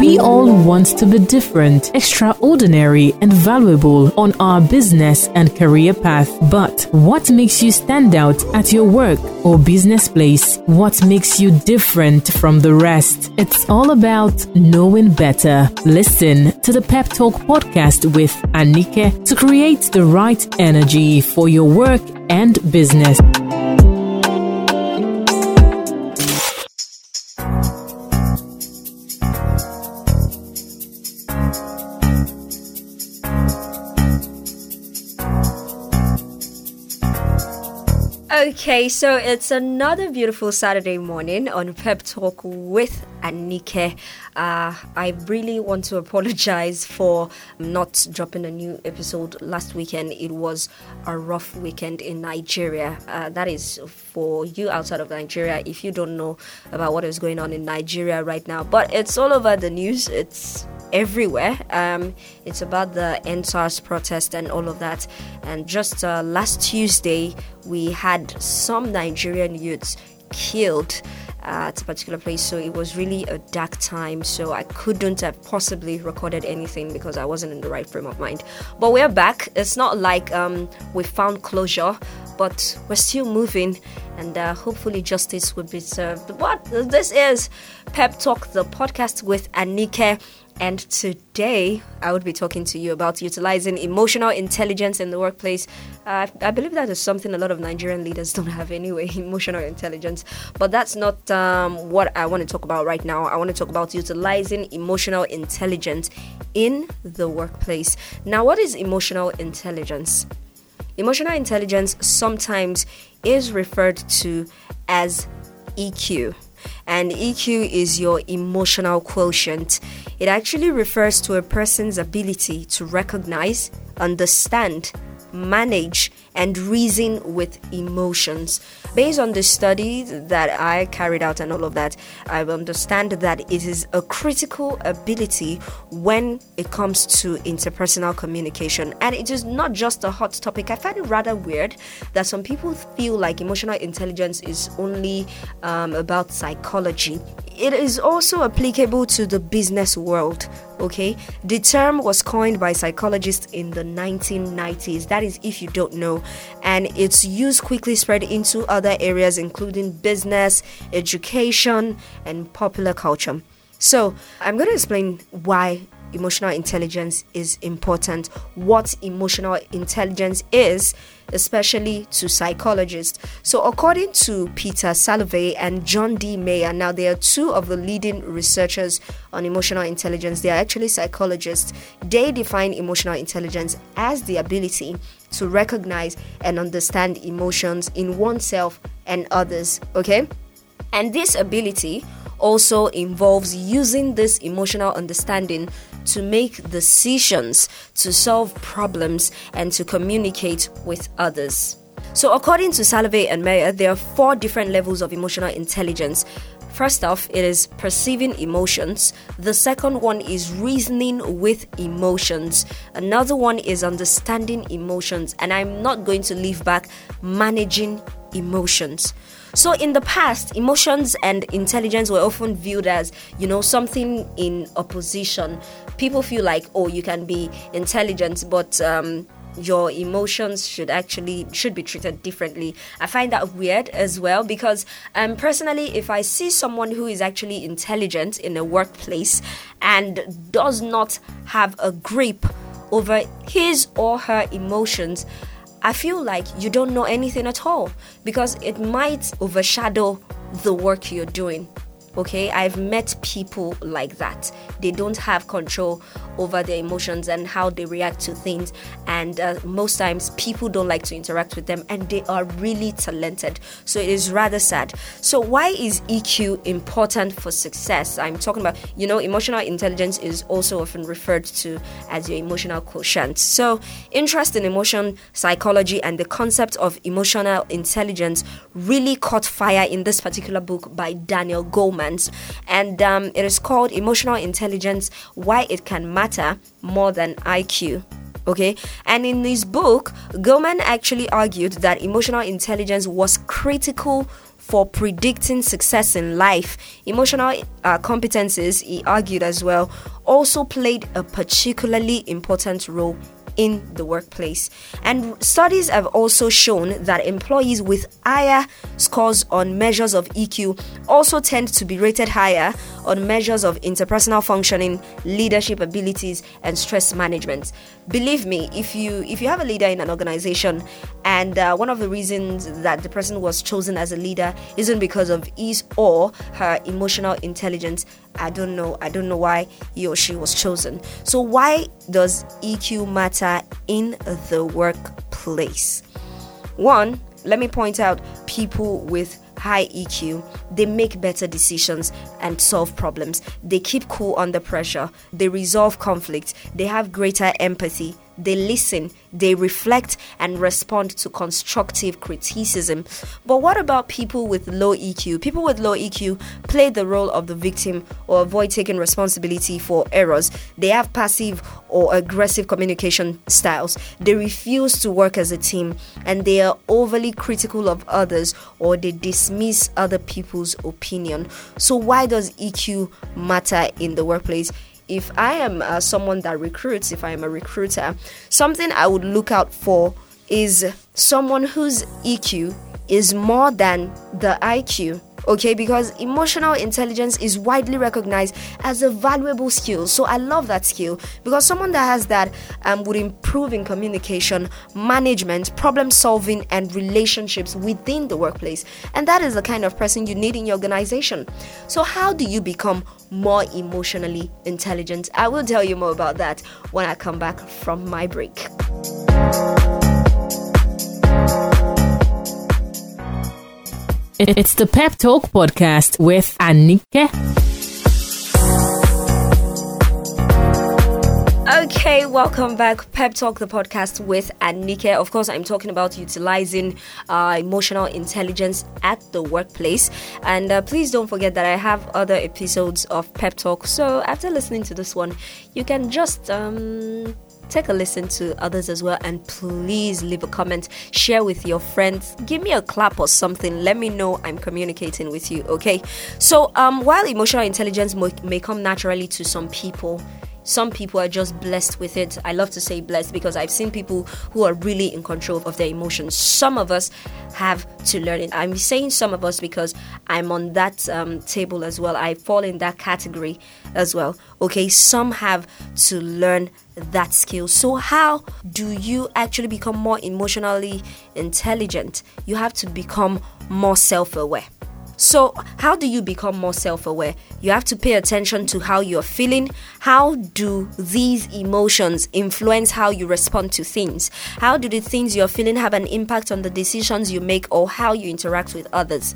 We all want to be different, extraordinary, and valuable on our business and career path. But what makes you stand out at your work or business place? What makes you different from the rest? It's all about knowing better. Listen to the Pep Talk podcast with Anike to create the right energy for your work and business. Okay, so it's another beautiful Saturday morning on Pep Talk with Anike. Uh, I really want to apologize for not dropping a new episode last weekend. It was a rough weekend in Nigeria. Uh, that is for you outside of Nigeria if you don't know about what is going on in Nigeria right now. But it's all over the news. It's everywhere. Um, it's about the EndSARS protest and all of that. And just uh, last Tuesday, we had some Nigerian youths killed at a particular place. So it was really a dark time. So I couldn't have possibly recorded anything because I wasn't in the right frame of mind. But we're back. It's not like um, we found closure, but we're still moving. And uh, hopefully justice will be served. What this is Pep Talk, the podcast with Anike. And today, I would be talking to you about utilizing emotional intelligence in the workplace. Uh, I believe that is something a lot of Nigerian leaders don't have anyway emotional intelligence. But that's not um, what I want to talk about right now. I want to talk about utilizing emotional intelligence in the workplace. Now, what is emotional intelligence? Emotional intelligence sometimes is referred to as EQ and EQ is your emotional quotient. It actually refers to a person's ability to recognize, understand, manage, and reason with emotions. Based on the study that I carried out and all of that, I understand that it is a critical ability when it comes to interpersonal communication. And it is not just a hot topic. I find it rather weird that some people feel like emotional intelligence is only um, about psychology it is also applicable to the business world. Okay, the term was coined by psychologists in the 1990s. That is, if you don't know, and its use quickly spread into other areas, including business, education, and popular culture. So, I'm going to explain why emotional intelligence is important, what emotional intelligence is, especially to psychologists. So, according to Peter Salovey and John D. Mayer, now they are two of the leading researchers on emotional intelligence. They are actually psychologists. They define emotional intelligence as the ability to recognize and understand emotions in oneself and others. Okay? And this ability also involves using this emotional understanding to make decisions, to solve problems, and to communicate with others. So, according to Salovey and Mayer, there are four different levels of emotional intelligence. First off, it is perceiving emotions. The second one is reasoning with emotions. Another one is understanding emotions. And I'm not going to leave back managing emotions. So, in the past, emotions and intelligence were often viewed as, you know, something in opposition. People feel like, oh, you can be intelligent, but um, your emotions should actually should be treated differently i find that weird as well because um personally if i see someone who is actually intelligent in a workplace and does not have a grip over his or her emotions I feel like you don't know anything at all because it might overshadow the work you're doing. Okay, I've met people like that. They don't have control over their emotions and how they react to things. And uh, most times, people don't like to interact with them, and they are really talented. So it is rather sad. So, why is EQ important for success? I'm talking about, you know, emotional intelligence is also often referred to as your emotional quotient. So, interest in emotion, psychology, and the concept of emotional intelligence really caught fire in this particular book by Daniel Goleman. And um, it is called Emotional Intelligence Why It Can Matter more than IQ. Okay, and in his book, Goleman actually argued that emotional intelligence was critical for predicting success in life. Emotional uh, competences, he argued as well, also played a particularly important role in the workplace. And studies have also shown that employees with higher scores on measures of EQ also tend to be rated higher on measures of interpersonal functioning, leadership abilities, and stress management. Believe me, if you if you have a leader in an organization, and uh, one of the reasons that the person was chosen as a leader isn't because of his or her emotional intelligence, I don't know. I don't know why he or she was chosen. So why does EQ matter in the workplace? One, let me point out people with high EQ, they make better decisions and solve problems. They keep cool under pressure. They resolve conflict. They have greater empathy. They listen, they reflect, and respond to constructive criticism. But what about people with low EQ? People with low EQ play the role of the victim or avoid taking responsibility for errors. They have passive or aggressive communication styles. They refuse to work as a team and they are overly critical of others or they dismiss other people's opinion. So, why does EQ matter in the workplace? If I am uh, someone that recruits, if I am a recruiter, something I would look out for is someone whose EQ is more than the IQ okay? Because emotional intelligence is widely recognized as a valuable skill. So i love that skill. Because someone that has that um, would improve in communication management problem solving and relationships within the workplace. And that is the kind of person you need in your organization. So how do you become more emotionally intelligent? I will tell you more about that when i come back from my break It's the Pep Talk podcast with Anike. Okay, welcome back. Pep Talk, the podcast with Anike. Of course, I'm talking about utilizing uh, emotional intelligence at the workplace. And uh, please don't forget that I have other episodes of Pep Talk. So after listening to this one, you can just um, take a listen to others as well and please leave a comment share with your friends give me a clap or something let me know i'm communicating with you okay? So um, while emotional intelligence may, come naturally to some people some people are just blessed with it. I love to say blessed because I've seen people who are really in control of their emotions. Some of us have to learn it. I'm saying some of us because I'm on that um, table as well. I fall in that category as well. Okay, some have to learn that skill. So, how do you actually become more emotionally intelligent? You have to become more self aware. So, how do you become more self aware? You have to pay attention to how you're feeling. How do these emotions influence how you respond to things? How do the things you're feeling have an impact on the decisions you make or how you interact with others?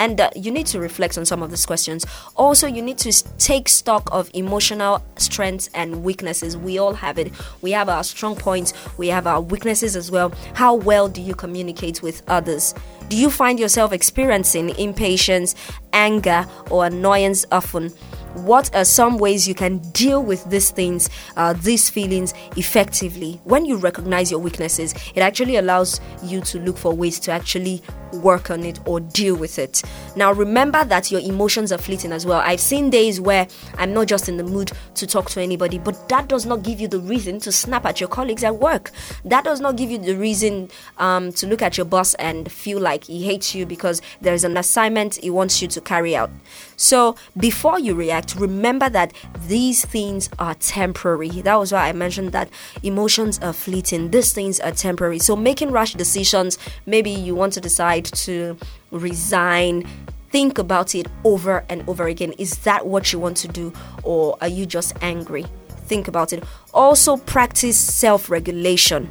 And uh, you need to reflect on some of these questions. Also, you need to take stock of emotional strengths and weaknesses. We all have it. We have our strong points, we have our weaknesses as well. How well do you communicate with others? Do you find yourself experiencing impatience, anger, or annoyance often? What are some ways you can deal with these things, uh, these feelings effectively? When you recognize your weaknesses, it actually allows you to look for ways to actually work on it or deal with it. Now, remember that your emotions are fleeting as well. I've seen days where I'm not just in the mood to talk to anybody, but that does not give you the reason to snap at your colleagues at work. That does not give you the reason um, to look at your boss and feel like he hates you because there's an assignment he wants you to carry out. So, before you react, remember that these things are temporary. That was why I mentioned that emotions are fleeting. These things are temporary. So, making rash decisions, maybe you want to decide to resign, think about it over and over again. Is that what you want to do, or are you just angry? Think about it. Also, practice self regulation.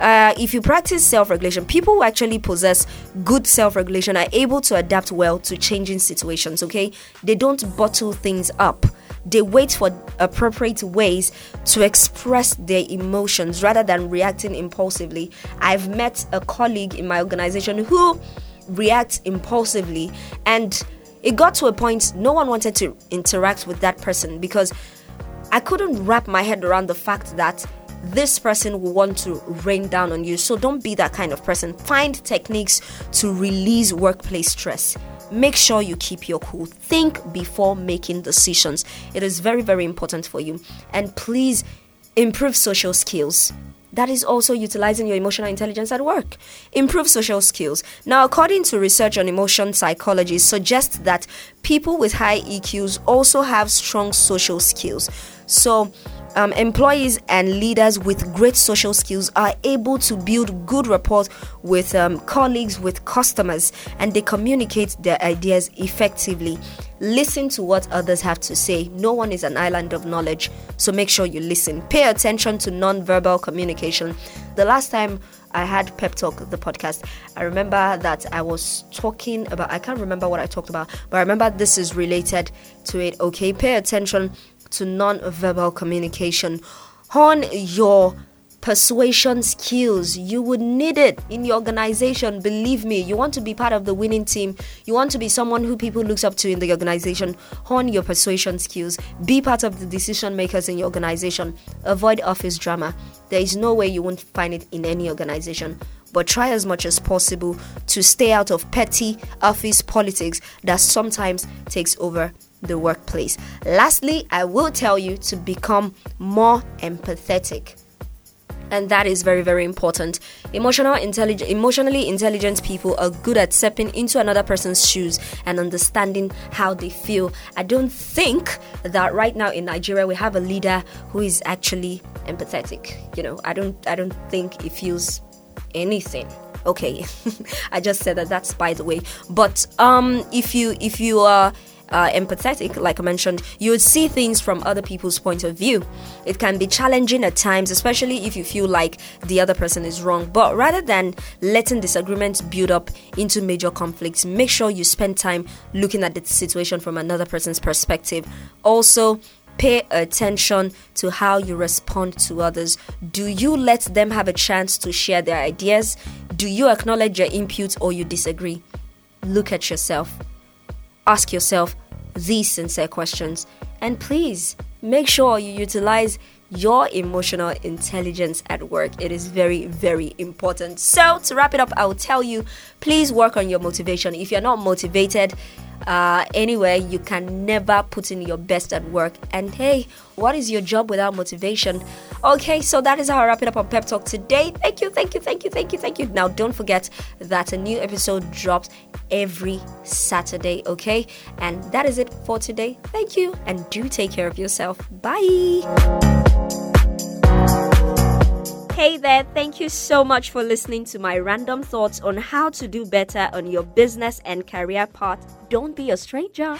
Uh, if you practice self regulation, people who actually possess good self regulation are able to adapt well to changing situations, okay? They don't bottle things up. They wait for appropriate ways to express their emotions rather than reacting impulsively. I've met a colleague in my organization who reacts impulsively, and it got to a point no one wanted to interact with that person because I couldn't wrap my head around the fact that this person will want to rain down on you. So don't be that kind of person. Find techniques to release workplace stress. Make sure you keep your cool. Think before making decisions. It is very, very important for you. And please improve social skills. That is also utilizing your emotional intelligence at work. Improve social skills. Now, according to research on emotion psychology, suggests that people with high EQs also have strong social skills. So, um, employees and leaders with great social skills are able to build good rapport with um, colleagues, with customers, and they communicate their ideas effectively. Listen to what others have to say. No one is an island of knowledge, so make sure you listen. Pay attention to non-verbal communication. The last time I had Pep Talk, the podcast, I remember that I was talking about, I can't remember what I talked about, but I remember this is related to it. Okay, pay attention to non-verbal communication. Hone your persuasion skills. You would need it in your organization. Believe me, you want to be part of the winning team. You want to be someone who people looks up to in the organization. Hone your persuasion skills. Be part of the decision makers in your organization. Avoid office drama. There is no way you won't find it in any organization but try as much as possible to stay out of petty office politics that sometimes takes over the workplace. Lastly, I will tell you to become more empathetic. And that is very, very important. Emotional intelligent, emotionally intelligent people are good at stepping into another person's shoes and understanding how they feel. I don't think that right now in Nigeria we have a leader who is actually empathetic. You know, I don't, I don't think he feels anything okay i just said that that's by the way but um if you if you are uh, Uh, empathetic, like I mentioned, you would see things from other people's point of view. It can be challenging at times, especially if you feel like the other person is wrong. But rather than letting disagreements build up into major conflicts, make sure you spend time looking at the situation from another person's perspective. Also, pay attention to how you respond to others. Do you let them have a chance to share their ideas? Do you acknowledge your input or you disagree? Look at yourself ask yourself these sincere questions. And please make sure you utilize your emotional intelligence at work. It is very, very important. So, to wrap it up, I will tell you please work on your motivation. If you're not motivated, uh, anyway, you can never put in your best at work. And hey, what is your job without motivation? Okay, so that is how I wrap it up on Pep Talk today. Thank you, thank you, thank you, thank you, thank you. Now, don't forget that a new episode drops every Saturday, okay? And that is it for today. Thank you, and do take care of yourself. Bye. Hey there, thank you so much for listening to my random thoughts on how to do better on your business and career path. Don't be a stranger.